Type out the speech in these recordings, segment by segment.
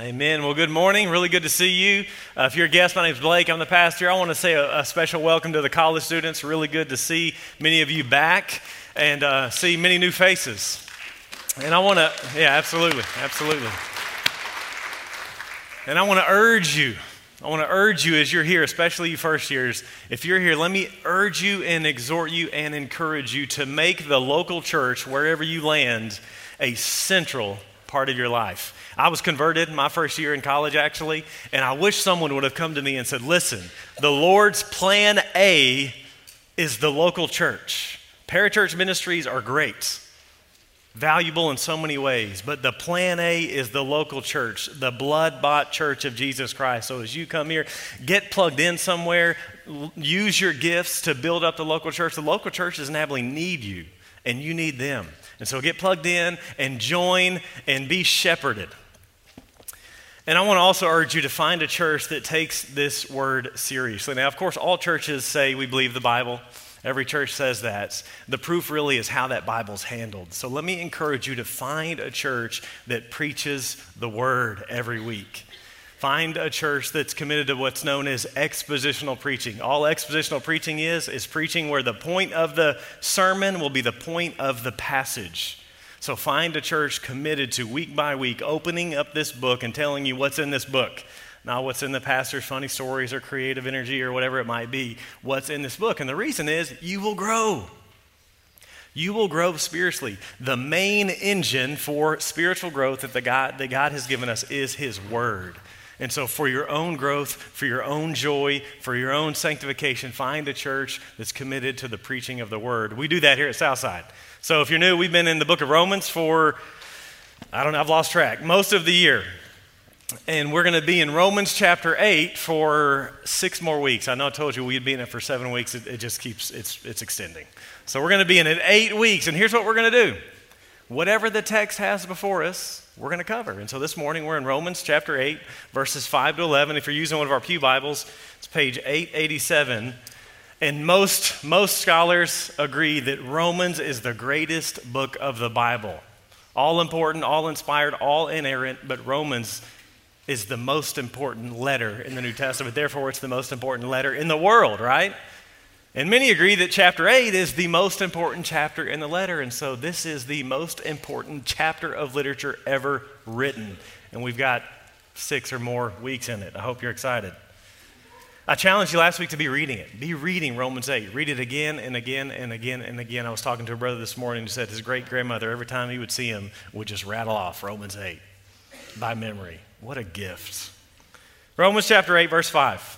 Amen. Well, good morning. Really good to see you. Uh, if you're a guest, my name is Blake. I'm the pastor. I want to say a, a, special welcome to the college students. Really good to see many of you back and uh, see many new faces. And I want to, yeah, absolutely, absolutely. And I want to urge you, I want to urge you as you're here, especially you first years, if you're here, let me urge you and exhort you and encourage you to make the local church, wherever you land, a central part of your life. I was converted my first year in college, actually, and I wish someone would have come to me and said, Listen, the Lord's plan A is the local church. Parachurch ministries are great, valuable in so many ways, but the plan A is the local church, the blood bought church of Jesus Christ. So as you come here, get plugged in somewhere, use your gifts to build up the local church. The local church doesn't need you, and you need them. And so get plugged in and join and be shepherded. And I want to also urge you to find a church that takes this word seriously. Now, of course, all churches say we believe the Bible. Every church says that. The proof really is how that Bible's handled. So let me encourage you to find a church that preaches the word every week. Find a church that's committed to what's known as expositional preaching. All expositional preaching is, is preaching where the point of the sermon will be the point of the passage. So find a church committed to week by week opening up this book and telling you what's in this book. Not what's in the pastor's funny stories or creative energy or whatever it might be. What's in this book. And the reason is you will grow. You will grow spiritually. The main engine for spiritual growth that, the God, that God has given us is His Word. And so, for your own growth, for your own joy, for your own sanctification, find a church that's committed to the preaching of the Word. We do that here at Southside. So if you're new, we've been in the book of Romans for, I don't know, I've lost track, most of the year. And we're going to be in Romans chapter 8 for six more weeks. I know I told you we'd be in it for seven weeks. It, it just keeps, it's, it's extending. So we're going to be in it eight weeks. And here's what we're going to do whatever the text has before us, we're going to cover. And so this morning we're in Romans chapter 8, verses 5 to 11. If you're using one of our Pew Bibles, it's page 887. And most, most scholars agree that Romans is the greatest book of the Bible. All important, all inspired, all inerrant, but Romans is the most important letter in the New Testament. Therefore, it's the most important letter in the world, right? And many agree that chapter 8 is the most important chapter in the letter. And so this is the most important chapter of literature ever written. And we've got six or more weeks in it. I hope you're excited. I challenged you last week to be reading it. Be reading Romans 8. Read it again and again and again and again. I was talking to a brother this morning who said his great grandmother, every time he would see him, would just rattle off Romans 8 by memory. What a gift. Romans chapter 8, verse 5.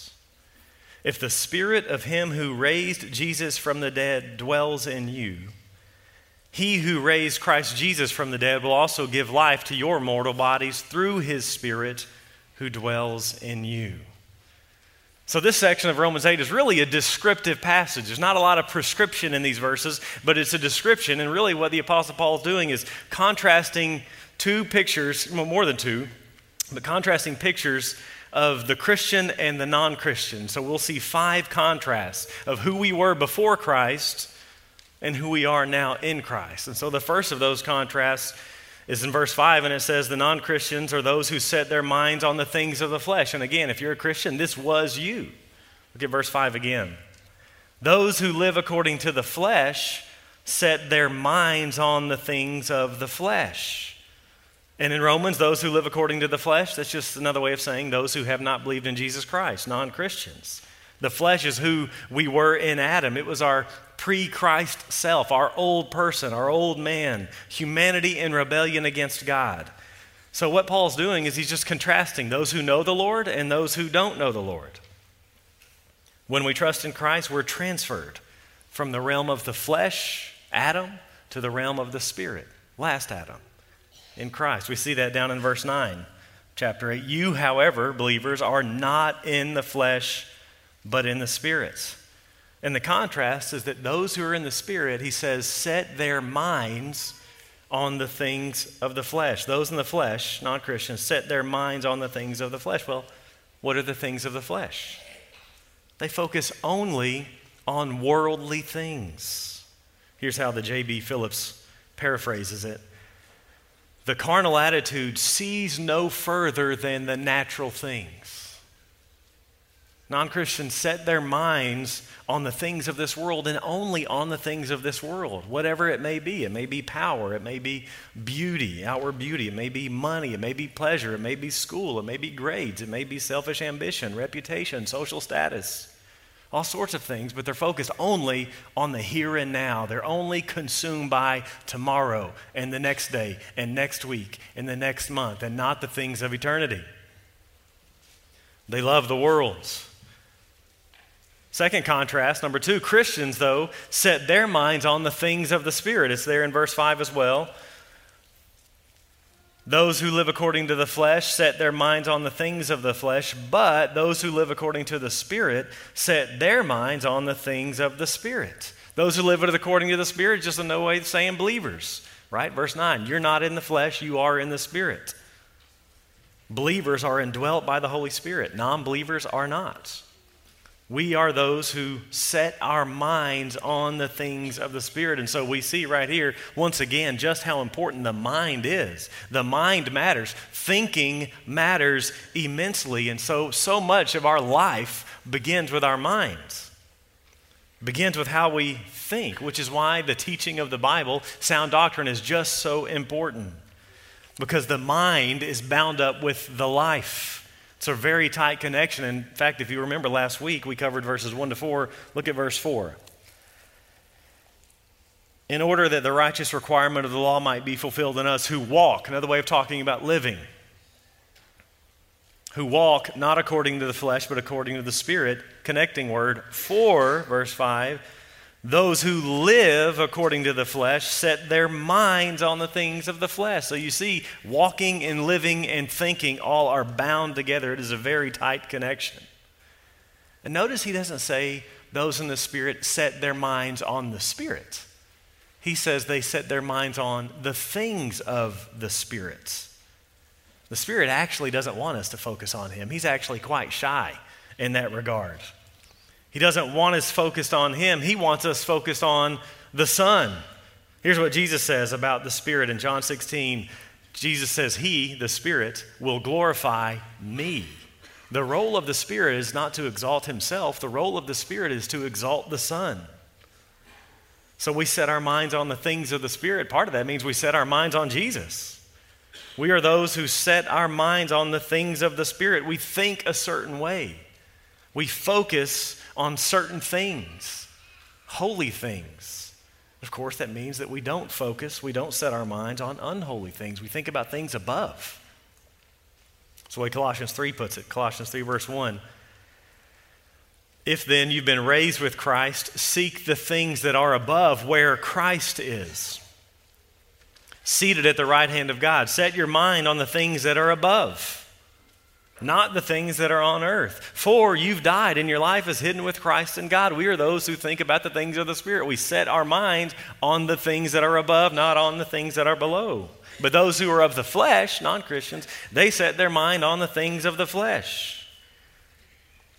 If the Spirit of him who raised Jesus from the dead dwells in you, he who raised Christ Jesus from the dead will also give life to your mortal bodies through his Spirit who dwells in you. So, this section of Romans 8 is really a descriptive passage. There's not a lot of prescription in these verses, but it's a description. And really, what the Apostle Paul is doing is contrasting two pictures, well, more than two, but contrasting pictures of the Christian and the non Christian. So, we'll see five contrasts of who we were before Christ and who we are now in Christ. And so the first of those contrasts is in verse 5, and it says, The non Christians are those who set their minds on the things of the flesh. And again, if you're a Christian, this was you. Look at verse 5 again. Those who live according to the flesh set their minds on the things of the flesh. And in Romans, those who live according to the flesh, that's just another way of saying those who have not believed in Jesus Christ, non Christians. The flesh is who we were in Adam. It was our pre Christ self, our old person, our old man, humanity in rebellion against God. So, what Paul's doing is he's just contrasting those who know the Lord and those who don't know the Lord. When we trust in Christ, we're transferred from the realm of the flesh, Adam, to the realm of the spirit, last Adam in Christ. We see that down in verse 9, chapter 8. You, however, believers, are not in the flesh, but in the spirits. And the contrast is that those who are in the spirit, he says, set their minds on the things of the flesh. Those in the flesh, non Christians, set their minds on the things of the flesh. Well, what are the things of the flesh? They focus only on worldly things. Here's how the J.B. Phillips paraphrases it the carnal attitude sees no further than the natural things. Non Christians set their minds on the things of this world and only on the things of this world, whatever it may be. It may be power, it may be beauty, outward beauty, it may be money, it may be pleasure, it may be school, it may be grades, it may be selfish ambition, reputation, social status all sorts of things, but they're focused only on the here and now. They're only consumed by tomorrow and the next day and next week and the next month and not the things of eternity. They love the world's. Second contrast, number two, Christians, though, set their minds on the things of the Spirit. It's there in verse 5 as well. Those who live according to the flesh set their minds on the things of the flesh, but those who live according to the Spirit set their minds on the things of the Spirit. Those who live according to the Spirit, just in no way saying believers, right? Verse 9 You're not in the flesh, you are in the Spirit. Believers are indwelt by the Holy Spirit, non believers are not. We are those who set our minds on the things of the Spirit. And so we see right here, once again, just how important the mind is. The mind matters. Thinking matters immensely. And so, so much of our life begins with our minds, begins with how we think, which is why the teaching of the Bible, sound doctrine, is just so important. Because the mind is bound up with the life. It's a very tight connection. In fact, if you remember last week, we covered verses 1 to 4. Look at verse 4. In order that the righteous requirement of the law might be fulfilled in us who walk, another way of talking about living, who walk not according to the flesh, but according to the Spirit, connecting word, for, verse 5, those who live according to the flesh set their minds on the things of the flesh. So you see, walking and living and thinking all are bound together. It is a very tight connection. And notice he doesn't say those in the Spirit set their minds on the Spirit. He says they set their minds on the things of the Spirit. The Spirit actually doesn't want us to focus on Him, He's actually quite shy in that regard. He doesn't want us focused on Him, He wants us focused on the Son. Here's what Jesus says about the Spirit in John 16. Jesus says, He, the Spirit, will glorify me. The role of the Spirit is not to exalt Himself, the role of the Spirit is to exalt the Son. So we set our minds on the things of the Spirit. Part of that means we set our minds on Jesus. We are those who set our minds on the things of the Spirit. We think a certain way. We focus on certain things, holy things. Of course, that means that we don't focus, we don't set our minds on unholy things. We think about things above. That's the way Colossians 3 puts it. Colossians 3, verse 1. If then you've been raised with Christ, seek the things that are above where Christ is, seated at the right hand of God. Set your mind on the things that are above not the things that are on earth. For you've died and your life is hidden with Christ in God. We are those who think about the things of the Spirit. We set our minds on the things that are above, not on the things that are below. But those who are of the flesh, non Christians, they set their mind on the things of the flesh.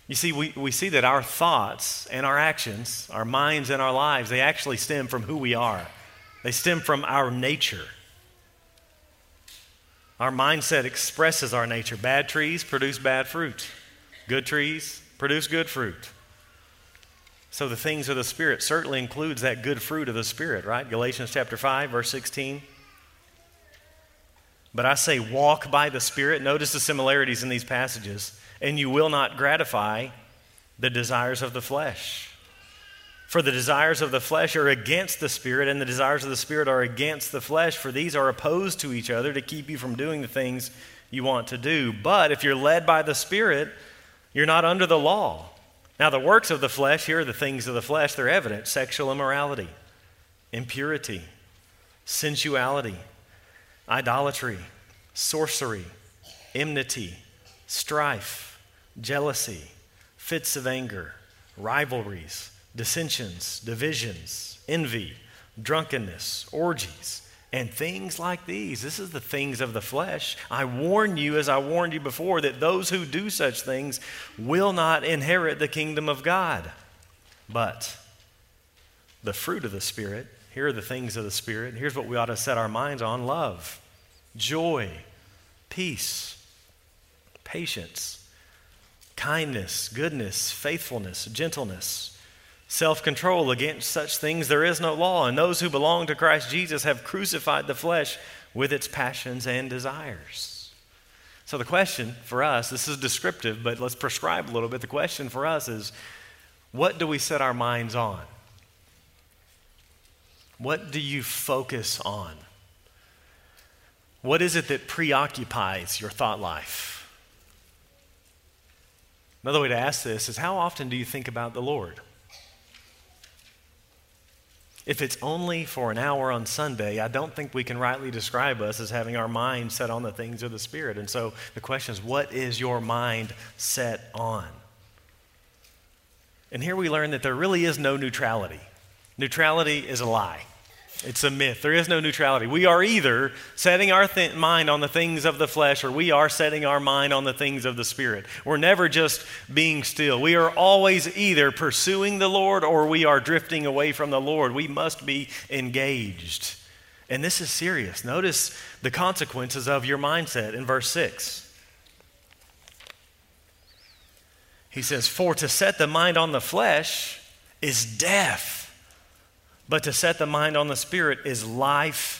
You see, we, we see that our thoughts and our actions, our minds and our lives, they actually stem from who we are. They stem from our nature. Our mindset expresses our nature. Bad trees produce bad fruit, good trees produce good fruit. So the things of the Spirit certainly includes that good fruit of the Spirit, right? Galatians chapter 5, verse 16. But I say, walk by the Spirit. Notice the similarities in these passages, and you will not gratify the desires of the flesh. For the desires of the flesh are against the Spirit, and the desires of the Spirit are against the flesh, for these are opposed to each other to keep you from doing the things you want to do. But if you're led by the Spirit, you're not under the law. Now, the works of the flesh, here are the things of the flesh, they're evident sexual immorality, impurity, sensuality, idolatry, sorcery, enmity, strife, jealousy, fits of anger, rivalries, dissensions, divisions, envy, drunkenness, orgies and things like these. This is the things of the flesh. I warn you, as I warned you before, that those who do such things will not inherit the kingdom of God. But the fruit of the Spirit, here are the things of the Spirit. Here's what we ought to set our minds on love, joy, peace, patience, kindness, goodness, faithfulness, gentleness self control. Against such things there is no law, and those who belong to Christ Jesus have crucified the flesh with its passions and desires. So, the question for us this is descriptive, but let's prescribe a little bit. The question for us is what do we set our minds on? What do you focus on? What is it that preoccupies your thought life? Another way to ask this is how often do you think about the Lord? If it's only for an hour on Sunday, I don't think we can rightly describe us as having our mind set on the things of the Spirit. And so the question is, what is your mind set on? And here we learn that there really is no neutrality. Neutrality is a lie. It's a myth. There is no neutrality. We are either setting our th- mind on the things of the flesh or we are setting our mind on the things of the Spirit. We're never just being still. We are always either pursuing the Lord or we are drifting away from the Lord. We must be engaged. And this is serious. Notice the consequences of your mindset in verse 6. He says, For to set the mind on the flesh is death but to set the mind on the Spirit is life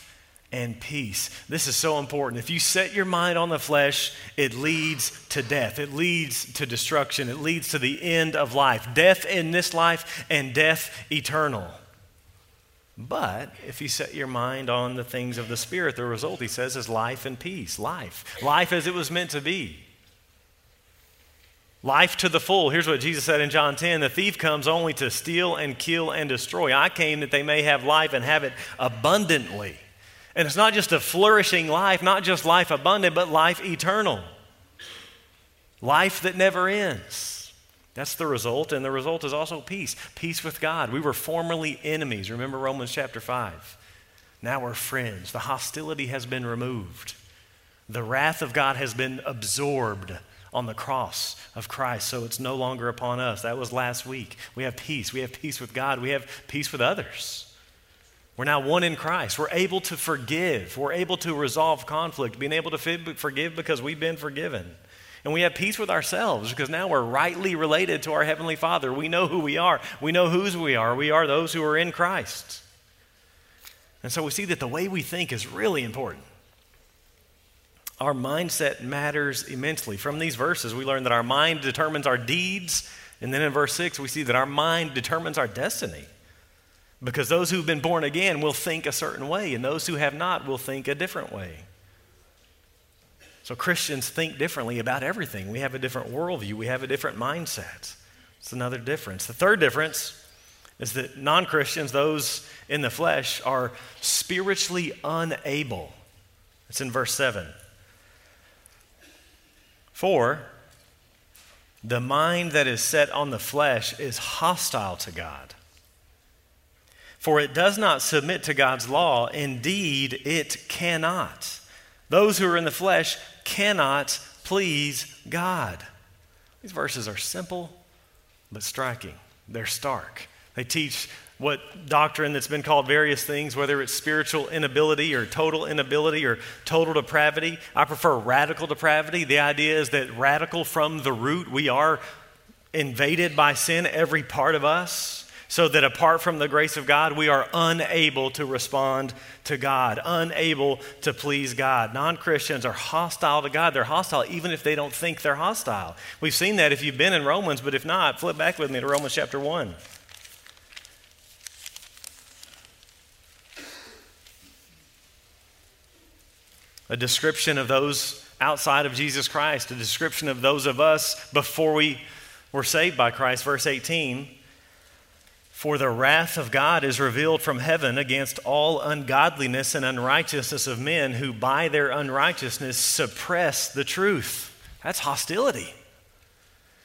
and peace. This is so important. If you set your mind on the flesh, it leads to death, it leads to destruction, it leads to the end of life death in this life and death eternal. But if you set your mind on the things of the Spirit, the result, he says, is life and peace. Life. Life as it was meant to be. Life to the full. Here's what Jesus said in John 10 The thief comes only to steal and kill and destroy. I came that they may have life and have it abundantly. And it's not just a flourishing life, not just life abundant, but life eternal. Life that never ends. That's the result, and the result is also peace. Peace with God. We were formerly enemies. Remember Romans chapter 5. Now we're friends. The hostility has been removed, the wrath of God has been absorbed on the cross of Christ, so it's no longer upon us. That was last week. We have peace. We have peace with God. We have peace with others. We're now one in Christ. We're able to forgive. We're able to resolve conflict, being able to forgive because we've been forgiven. And we have peace with ourselves because now we're rightly related to our Heavenly Father. We know who we are, we know whose we are. We are those who are in Christ. And so we see that the way we think is really important. Our mindset matters immensely. From these verses, we learn that our mind determines our deeds. And then in verse 6, we see that our mind determines our destiny. Because those who've been born again will think a certain way, and those who have not will think a different way. So Christians think differently about everything. We have a different worldview, we have a different mindset. It's another difference. The third difference is that non Christians, those in the flesh, are spiritually unable. It's in verse 7. For the mind that is set on the flesh is hostile to God. For it does not submit to God's law. Indeed, it cannot. Those who are in the flesh cannot please God. These verses are simple but striking. They're stark. They teach what doctrine that's been called various things, whether it's spiritual inability or total inability or total depravity. I prefer radical depravity. The idea is that radical from the root, we are invaded by sin, every part of us. so that apart from the grace of God, we are unable to respond to God, unable to please God. Non Christians are hostile to God. They're hostile even if they don't think they're hostile. We've seen that if you've been in Romans, but if not, flip back with me to Romans chapter 1. A description of those outside of Jesus Christ, a description of those of us before we were saved by Christ. Verse 18 For the wrath of God is revealed from heaven against all ungodliness and unrighteousness of men who by their unrighteousness suppress the truth. That's hostility.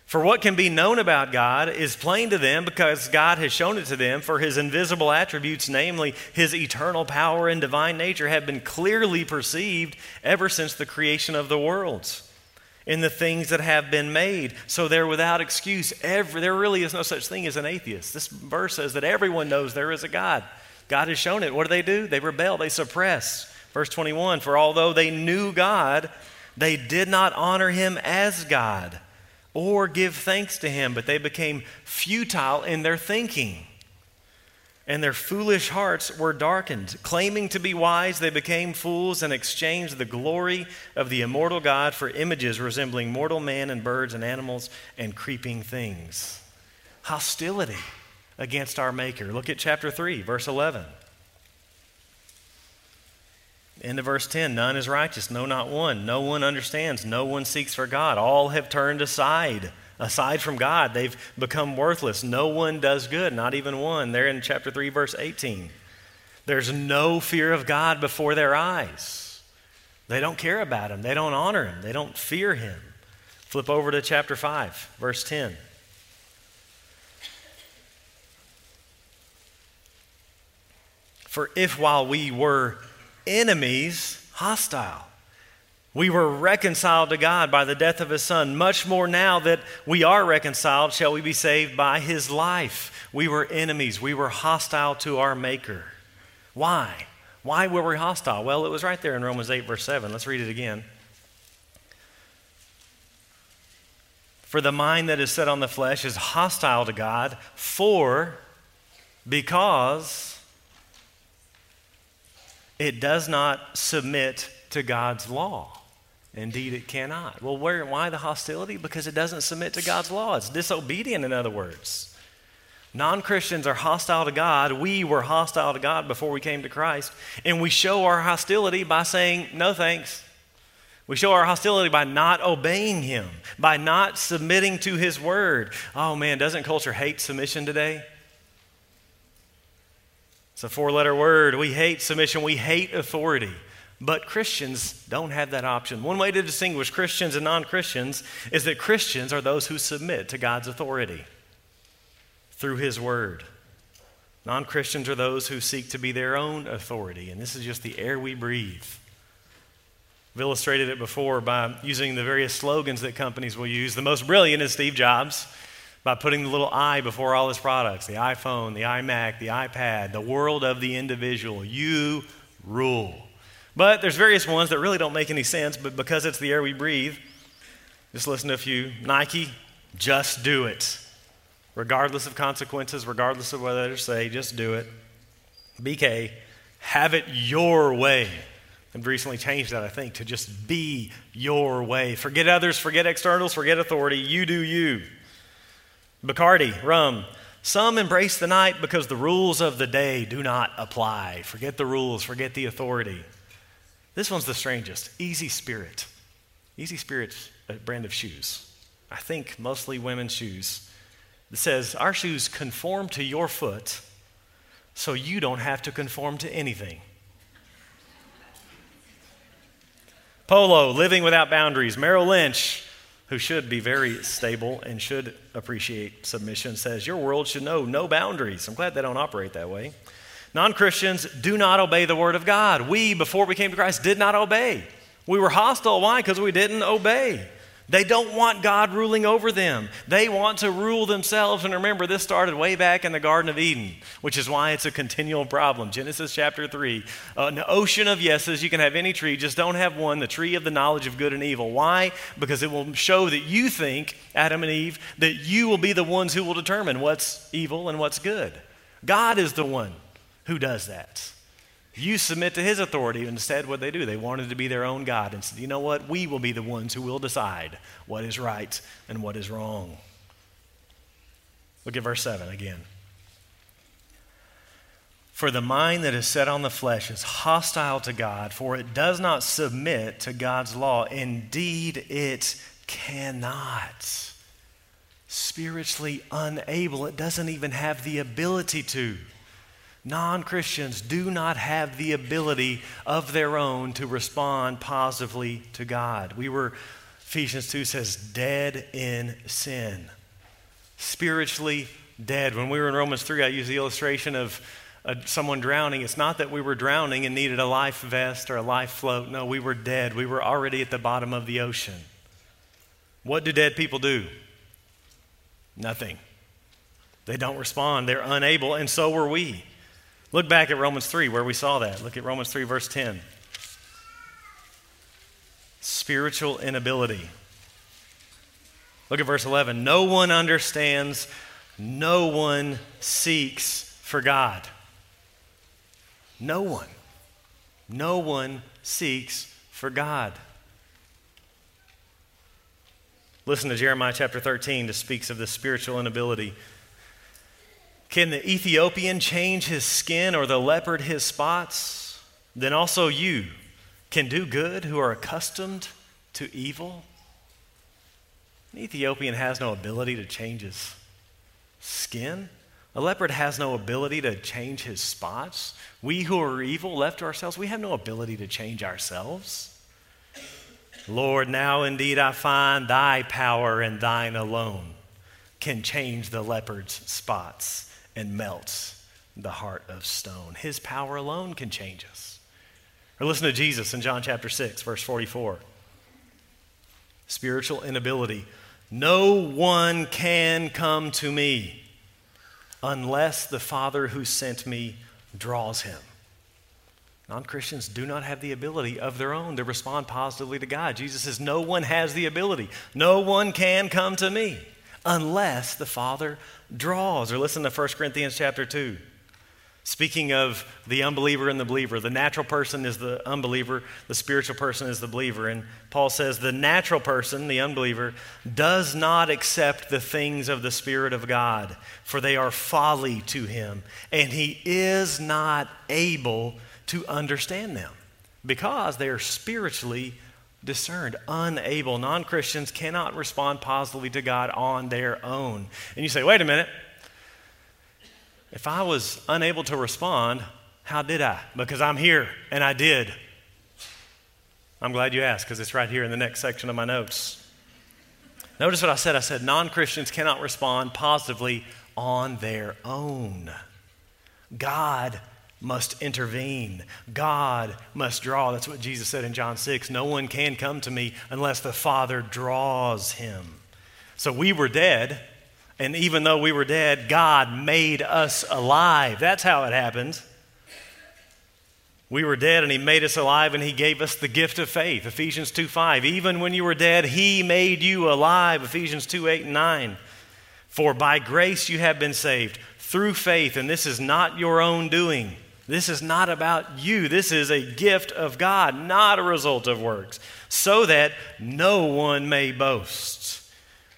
For what can be known about God is plain to them because God has shown it to them, for his invisible attributes, namely his eternal power and divine nature, have been clearly perceived ever since the creation of the worlds in the things that have been made. So they're without excuse. Every, there really is no such thing as an atheist. This verse says that everyone knows there is a God. God has shown it. What do they do? They rebel, they suppress. Verse 21 For although they knew God, they did not honor him as God or give thanks to him, but they became futile in their thinking. And their foolish hearts were darkened. Claiming to be wise, they became fools and exchanged the glory of the immortal God for images resembling mortal man and birds and animals and creeping things. Hostility against our Maker. Look at chapter 3, verse 11. Into verse 10 None is righteous, no, not one. No one understands, no one seeks for God. All have turned aside. Aside from God, they've become worthless. No one does good, not even one. They're in chapter 3, verse 18. There's no fear of God before their eyes. They don't care about Him, they don't honor Him, they don't fear Him. Flip over to chapter 5, verse 10. For if while we were enemies hostile. We were reconciled to God by the death of his son. Much more now that we are reconciled, shall we be saved by his life. We were enemies. We were hostile to our Maker. Why? Why were we hostile? Well, it was right there in Romans 8, verse 7. Let's read it again. For the mind that is set on the flesh is hostile to God, for because it does not submit to God's law. Indeed, it cannot. Well, where, why the hostility? Because it doesn't submit to God's law. It's disobedient, in other words. Non Christians are hostile to God. We were hostile to God before we came to Christ. And we show our hostility by saying, no thanks. We show our hostility by not obeying Him, by not submitting to His word. Oh man, doesn't culture hate submission today? It's a four letter word. We hate submission, we hate authority. But Christians don't have that option. One way to distinguish Christians and non Christians is that Christians are those who submit to God's authority through His Word. Non Christians are those who seek to be their own authority, and this is just the air we breathe. I've illustrated it before by using the various slogans that companies will use. The most brilliant is Steve Jobs by putting the little I before all his products the iPhone, the iMac, the iPad, the world of the individual. You rule. But there's various ones that really don't make any sense, but because it's the air we breathe, just listen to a few. Nike, just do it. Regardless of consequences, regardless of what others say, just do it. BK, have it your way. I've recently changed that, I think, to just be your way. Forget others, forget externals, forget authority. You do you. Bacardi, rum. Some embrace the night because the rules of the day do not apply. Forget the rules, forget the authority. This one's the strangest Easy Spirit. Easy Spirit's a brand of shoes. I think mostly women's shoes. It says, Our shoes conform to your foot so you don't have to conform to anything. Polo, living without boundaries. Merrill Lynch, who should be very stable and should appreciate submission, says, Your world should know no boundaries. I'm glad they don't operate that way. Non Christians do not obey the word of God. We, before we came to Christ, did not obey. We were hostile. Why? Because we didn't obey. They don't want God ruling over them. They want to rule themselves. And remember, this started way back in the Garden of Eden, which is why it's a continual problem. Genesis chapter 3 an ocean of yeses. You can have any tree, just don't have one, the tree of the knowledge of good and evil. Why? Because it will show that you think, Adam and Eve, that you will be the ones who will determine what's evil and what's good. God is the one who does that. You submit to his authority. Instead, what they do, they wanted to be their own God and said, you know what? We will be the ones who will decide what is right and what is wrong. Look at verse 7 again. For the mind that is set on the flesh is hostile to God, for it does not submit to God's law. Indeed, it cannot. Spiritually unable, it doesn't even have the ability to. Non Christians do not have the ability of their own to respond positively to God. We were, Ephesians 2 says, dead in sin. Spiritually dead. When we were in Romans 3, I used the illustration of uh, someone drowning. It's not that we were drowning and needed a life vest or a life float. No, we were dead. We were already at the bottom of the ocean. What do dead people do? Nothing. They don't respond. They're unable, and so were we. Look back at Romans 3 where we saw that. Look at Romans 3, verse 10. Spiritual inability. Look at verse 11. No one understands, no one seeks for God. No one. No one seeks for God. Listen to Jeremiah chapter 13 that speaks of the spiritual inability can the Ethiopian change his skin or the leopard his spots? Then also you can do good who are accustomed to evil. An Ethiopian has no ability to change his skin. A leopard has no ability to change his spots. We who are evil, left to ourselves, we have no ability to change ourselves. Lord, now indeed I find thy power and thine alone can change the leopard's spots and melts the heart of stone. His power alone can change us. Or listen to Jesus in John chapter 6, verse 44. Spiritual inability. No one can come to me unless the Father who sent me draws him. Non Christians do not have the ability of their own to respond positively to God. Jesus says, No one has the ability. No one can come to me unless the Father draws. Or listen to 1 Corinthians chapter 2. Speaking of the unbeliever and the believer, the natural person is the unbeliever, the spiritual person is the believer. And Paul says the natural person, the unbeliever, does not accept the things of the Spirit of God, for they are folly to him, and he is not able to understand them because they are spiritually discerned, unable. Non Christians cannot respond positively to God on their own. And you say, wait a minute. If I was unable to respond, how did I? Because I'm here and I did. I'm glad you asked because it's right here in the next section of my notes. Notice what I said. I said non Christians cannot respond positively on their own. God must intervene. God must draw. That's what Jesus said in John 6. No one can come to me unless the Father draws him. So we were dead, and even though we were dead, God made us alive. That's how it happened. We were dead and he made us alive and he gave us the gift of faith. Ephesians 2 5. Even when you were dead, he made you alive. Ephesians 2 8 and 9. For by grace you have been saved through faith, and this is not your own doing. This is not about you. This is a gift of God, not a result of works, so that no one may boast.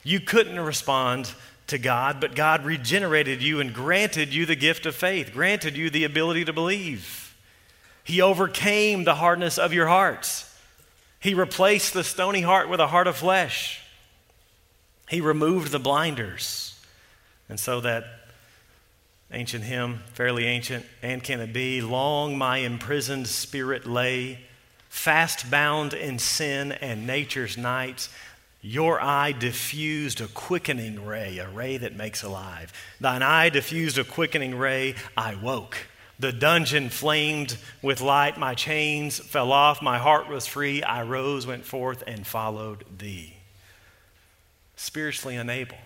You couldn't respond to God, but God regenerated you and granted you the gift of faith, granted you the ability to believe. He overcame the hardness of your hearts. He replaced the stony heart with a heart of flesh. He removed the blinders. And so that ancient hymn, fairly ancient, and can it be? Long my imprisoned spirit lay, fast bound in sin and nature's nights. Your eye diffused a quickening ray, a ray that makes alive. Thine eye diffused a quickening ray, I woke. The dungeon flamed with light, my chains fell off, my heart was free, I rose, went forth, and followed thee. spiritually unable.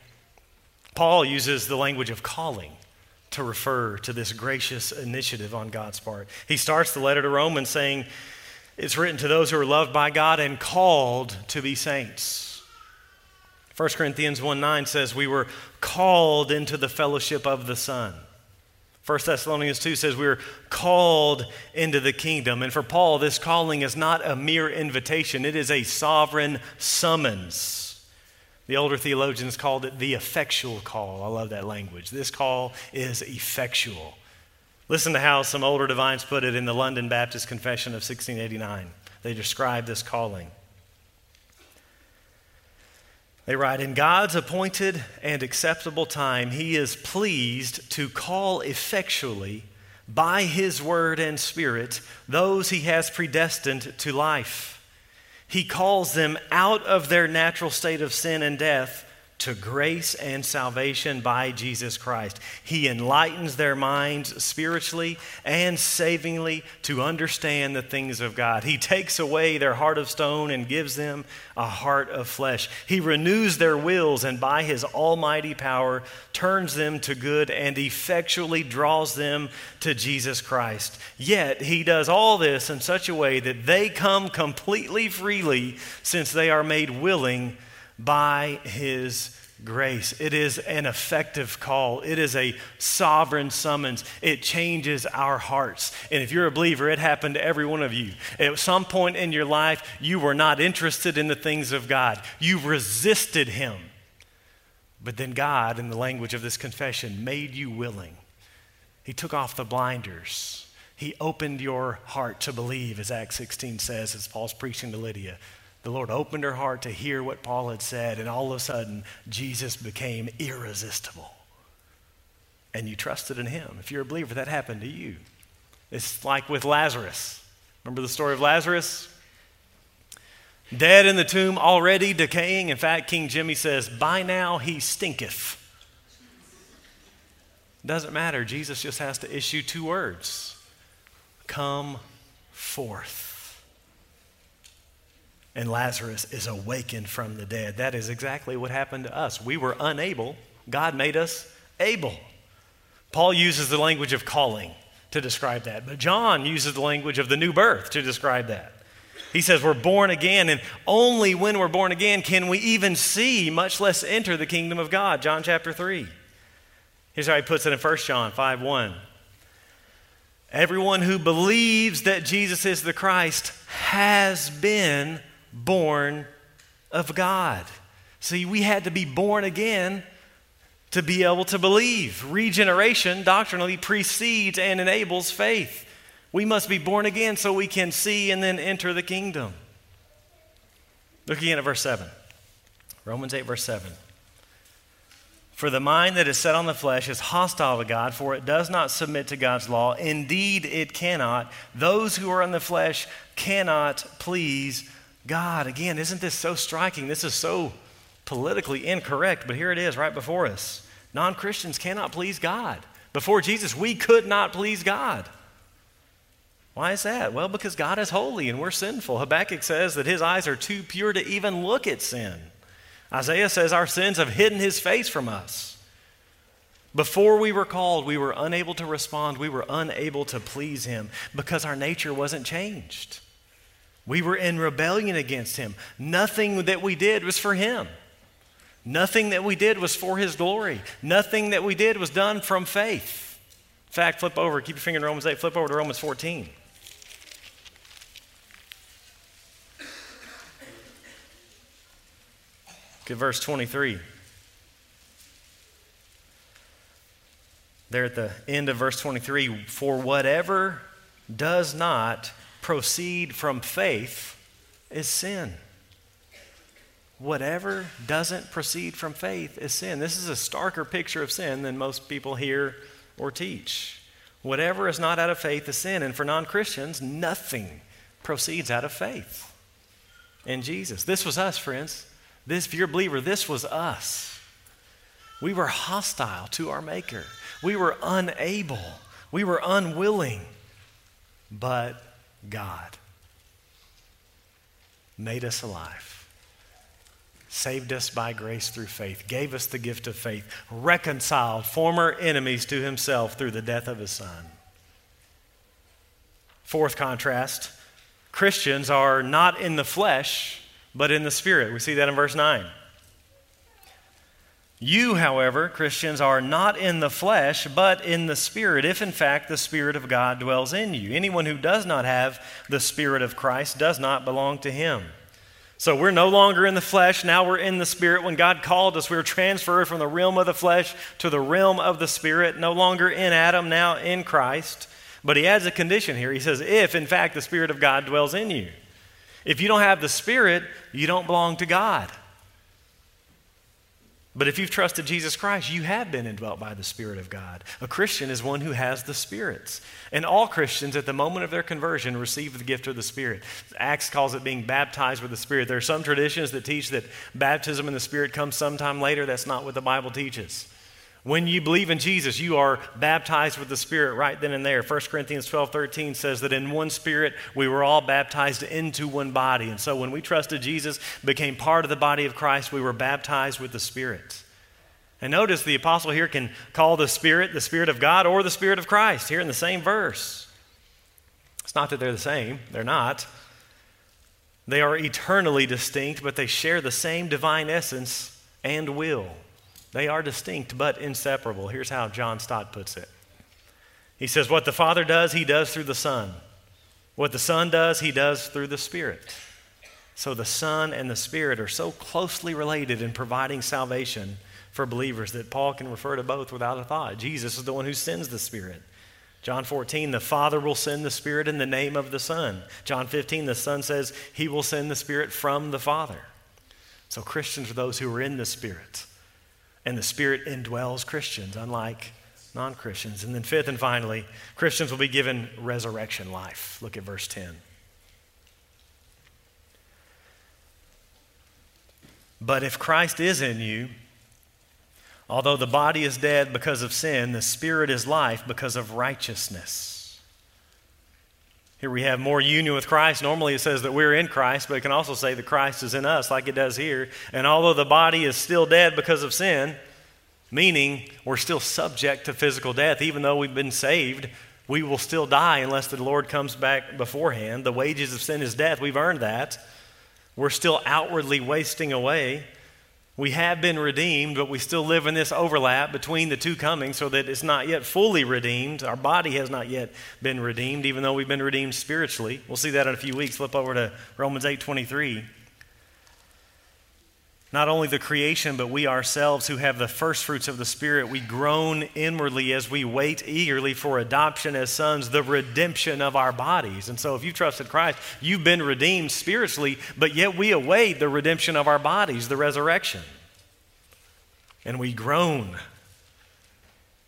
Paul uses the language of calling to refer to this gracious initiative on God's part. He starts the letter to Romans saying, It's written to those who are loved by God and called to be saints. 1 Corinthians 1 9 says, We were called into the fellowship of the Son. 1 Thessalonians 2 says we are called into the kingdom. And for Paul, this calling is not a mere invitation, it is a sovereign summons. The older theologians called it the effectual call. I love that language. This call is effectual. Listen to how some older divines put it in the London Baptist Confession of 1689. They describe this calling. They write, In God's appointed and acceptable time, He is pleased to call effectually by His word and spirit those He has predestined to life. He calls them out of their natural state of sin and death to grace and salvation by Jesus Christ. He enlightens their minds spiritually and savingly to understand the things of God. He takes away their heart of stone and gives them a heart of flesh. He renews their wills and by his almighty power turns them to good and effectually draws them to Jesus Christ. Yet he does all this in such a way that they come completely freely since they are made willing by his grace. It is an effective call. It is a sovereign summons. It changes our hearts. And if you're a believer, it happened to every one of you. At some point in your life, you were not interested in the things of God, you resisted Him. But then God, in the language of this confession, made you willing. He took off the blinders. He opened your heart to believe, as Acts 16 says, as Paul's preaching to Lydia the Lord opened her heart to hear what Paul had said, and all of a sudden, Jesus became irresistible. And you trusted in him. If you're a believer, that happened to you. It's like with Lazarus. Remember the story of Lazarus? Dead in the tomb, already decaying. In fact, King Jimmy says, By now he stinketh. Doesn't matter. Jesus just has to issue two words Come forth and Lazarus is awakened from the dead. That is exactly what happened to us. We were unable, God made us able. Paul uses the language of calling to describe that, but John uses the language of the new birth to describe that. He says we're born again, and only when we're born again can we even see, much less enter the kingdom of God. John chapter 3. Here's how he puts it in 1 John 5 1. Everyone who believes that Jesus is the Christ has been born of God. See, we had to be born again to be able to believe. Regeneration doctrinally precedes and enables faith. We must be born again so we can see and then enter the kingdom. Look again at verse 7. Romans 8, verse 7. For the mind that is set on the flesh is hostile to God, for it does not submit to God's law. Indeed, it cannot. Those who are in the flesh cannot please God. Again, isn't this so striking? This is so politically incorrect, but here it is right before us. Non Christians cannot please God. Before Jesus, we could not please God. Why is that? Well, because God is holy and we're sinful. Habakkuk says that his eyes are too pure to even look at sin. Isaiah says our sins have hidden his face from us. Before we were called, we were unable to respond. We were unable to please him because our nature wasn't changed. We were in rebellion against him. Nothing that we did was for him. Nothing that we did was for his glory. Nothing that we did was done from faith. In fact, flip over, keep your finger in Romans 8, flip over to Romans 14. Look at verse 23. There at the end of verse 23, for whatever does not proceed from faith is sin. Whatever doesn't proceed from faith is sin. This is a starker picture of sin than most people hear or teach. Whatever is not out of faith is sin. And for non Christians, nothing proceeds out of faith in Jesus. This was us, friends. This, if you're a believer, this was us. We were hostile to our Maker. We were unable. We were unwilling. But God made us alive, saved us by grace through faith, gave us the gift of faith, reconciled former enemies to himself through the death of his son. Fourth contrast Christians are not in the flesh, but in the spirit. We see that in verse 9. You, however, Christians, are not in the flesh, but in the Spirit, if in fact the Spirit of God dwells in you. Anyone who does not have the Spirit of Christ does not belong to him. So we're no longer in the flesh, now we're in the Spirit. When God called us, we were transferred from the realm of the flesh to the realm of the Spirit, no longer in Adam, now in Christ. But he adds a condition here. He says, if in fact the Spirit of God dwells in you. If you don't have the Spirit, you don't belong to God. But if you've trusted Jesus Christ, you have been indwelt by the Spirit of God. A Christian is one who has the spirits. And all Christians, at the moment of their conversion, receive the gift of the Spirit. Acts calls it being baptized with the Spirit. There are some traditions that teach that baptism in the Spirit comes sometime later. That's not what the Bible teaches. When you believe in Jesus, you are baptized with the Spirit right then and there. 1 Corinthians 12 13 says that in one Spirit we were all baptized into one body. And so when we trusted Jesus, became part of the body of Christ, we were baptized with the Spirit. And notice the apostle here can call the Spirit the Spirit of God or the Spirit of Christ here in the same verse. It's not that they're the same, they're not. They are eternally distinct, but they share the same divine essence and will. They are distinct but inseparable. Here's how John Stott puts it He says, What the Father does, he does through the Son. What the Son does, he does through the Spirit. So the Son and the Spirit are so closely related in providing salvation for believers that Paul can refer to both without a thought. Jesus is the one who sends the Spirit. John 14, the Father will send the Spirit in the name of the Son. John 15, the Son says he will send the Spirit from the Father. So Christians are those who are in the Spirit and the Spirit indwells Christians, unlike non Christians. And then, fifth and finally, Christians will be given resurrection life. Look at verse 10. But if Christ is in you, although the body is dead because of sin, the Spirit is life because of righteousness. Here we have more union with Christ. Normally it says that we're in Christ, but it can also say that Christ is in us, like it does here. And although the body is still dead because of sin, meaning we're still subject to physical death, even though we've been saved, we will still die unless the Lord comes back beforehand. The wages of sin is death. We've earned that. We're still outwardly wasting away. We have been redeemed, but we still live in this overlap between the two comings so that it's not yet fully redeemed. Our body has not yet been redeemed, even though we've been redeemed spiritually. We'll see that in a few weeks. Flip over to Romans 8 23. Not only the creation, but we ourselves who have the first fruits of the Spirit, we groan inwardly as we wait eagerly for adoption as sons, the redemption of our bodies. And so, if you trusted Christ, you've been redeemed spiritually, but yet we await the redemption of our bodies, the resurrection. And we groan.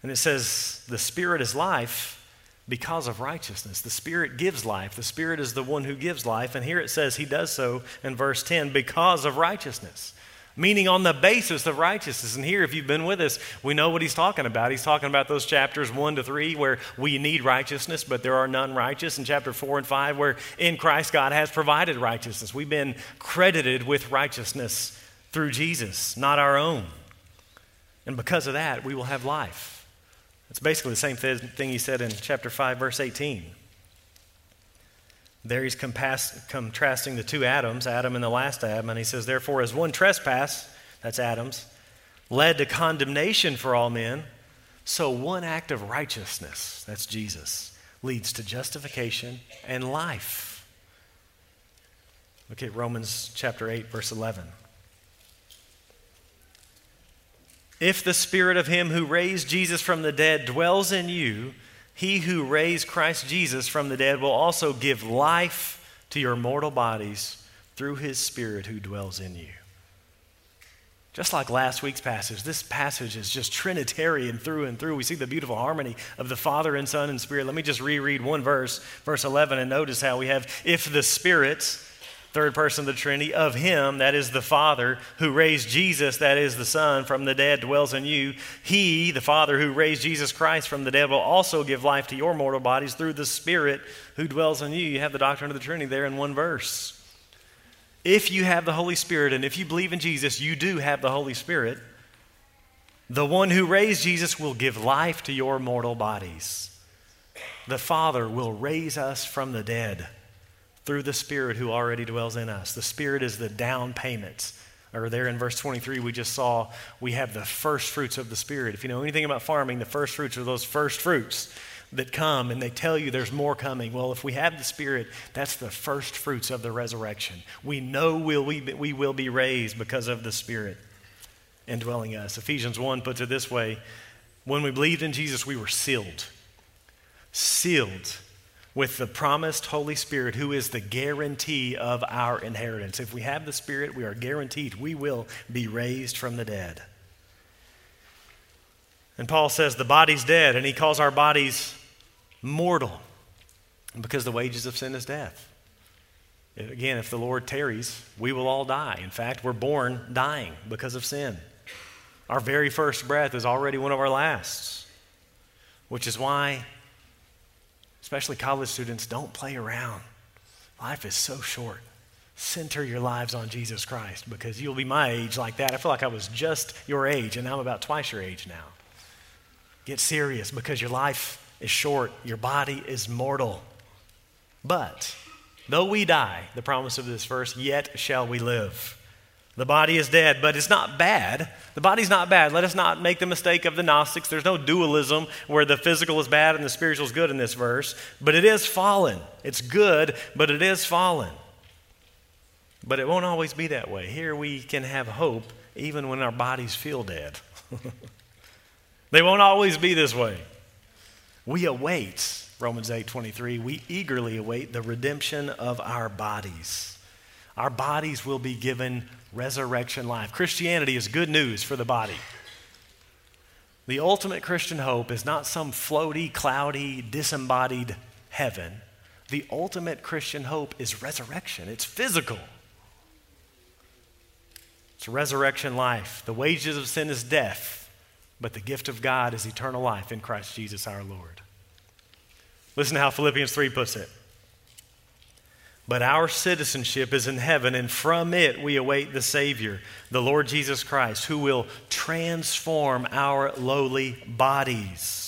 And it says, the Spirit is life because of righteousness. The Spirit gives life. The Spirit is the one who gives life. And here it says he does so in verse 10 because of righteousness meaning on the basis of righteousness. And here, if you've been with us, we know what he's talking about. He's talking about those chapters 1 to 3 where we need righteousness, but there are none righteous. And chapter 4 and 5 where in Christ God has provided righteousness. We've been credited with righteousness through Jesus, not our own. And because of that, we will have life. It's basically the same thing he said in chapter 5, verse 18. There he's compass, contrasting the two Adams, Adam and the last Adam, and he says, Therefore, as one trespass, that's Adam's, led to condemnation for all men, so one act of righteousness, that's Jesus, leads to justification and life. Look at Romans chapter 8, verse 11. If the spirit of him who raised Jesus from the dead dwells in you, he who raised Christ Jesus from the dead will also give life to your mortal bodies through his Spirit who dwells in you. Just like last week's passage, this passage is just Trinitarian through and through. We see the beautiful harmony of the Father and Son and Spirit. Let me just reread one verse, verse 11, and notice how we have if the Spirit third person of the Trinity, of him, that is the Father, who raised Jesus, that is the Son, from the dead dwells in you. He, the Father who raised Jesus Christ from the dead, will also give life to your mortal bodies through the Spirit who dwells in you. You have the doctrine of the Trinity there in one verse. if you have the Holy Spirit and if you believe in Jesus, you do have the Holy Spirit. The one who raised Jesus will give life to your mortal bodies. The Father will raise us from the dead through the Spirit who already dwells in us. The Spirit is the down payment. Or there in verse 23, we just saw we have the first fruits of the Spirit. If you know anything about farming, the first fruits are those first fruits that come and they tell you there's more coming. Well, if we have the Spirit, that's the first fruits of the resurrection. We know we'll, we, we will be raised because of the Spirit indwelling us. Ephesians 1 puts it this way When we believed in Jesus, we were sealed. Sealed with the promised Holy Spirit, who is the guarantee of our inheritance. If we have the Spirit, we are guaranteed we will be raised from the dead. And Paul says the body's dead, and he calls our bodies mortal because the wages of sin is death. Again, if the Lord tarries, we will all die. In fact, we're born dying because of sin. Our very first breath is already one of our lasts, which is why especially college students, don't play around. Life is so short. Center your lives on Jesus Christ because you'll be my age like that. I feel like I was just your age, and I'm about twice your age now. Get serious because your life is short, your body is mortal. But though we die, the promise of this verse, yet shall we live. The body is dead, but it's not bad. The body's not bad. Let us not make the mistake of the Gnostics. There's no dualism where the physical is bad and the spiritual is good in this verse, but it is fallen. It's good, but it is fallen. But it won't always be that way. Here we can have hope even when our bodies feel dead. they won't always be this way. We await, Romans 8 23, we eagerly await the redemption of our bodies. Our bodies will be given resurrection life. Christianity is good news for the body. The ultimate Christian hope is not some floaty, cloudy, disembodied heaven. The ultimate Christian hope is resurrection, it's physical. It's resurrection life. The wages of sin is death, but the gift of God is eternal life in Christ Jesus our Lord. Listen to how Philippians 3 puts it. But our citizenship is in heaven, and from it we await the Savior, the Lord Jesus Christ, who will transform our lowly bodies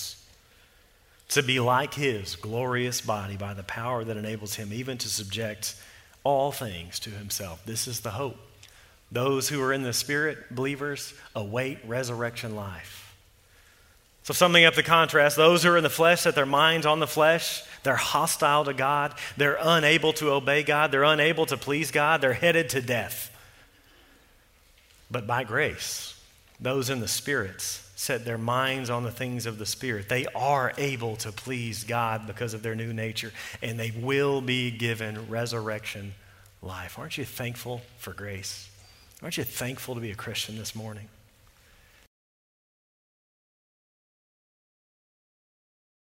to be like His glorious body by the power that enables Him even to subject all things to Himself. This is the hope. Those who are in the Spirit, believers, await resurrection life. So, summing up the contrast, those who are in the flesh set their minds on the flesh. They're hostile to God. They're unable to obey God. They're unable to please God. They're headed to death. But by grace, those in the spirits set their minds on the things of the Spirit. They are able to please God because of their new nature, and they will be given resurrection life. Aren't you thankful for grace? Aren't you thankful to be a Christian this morning?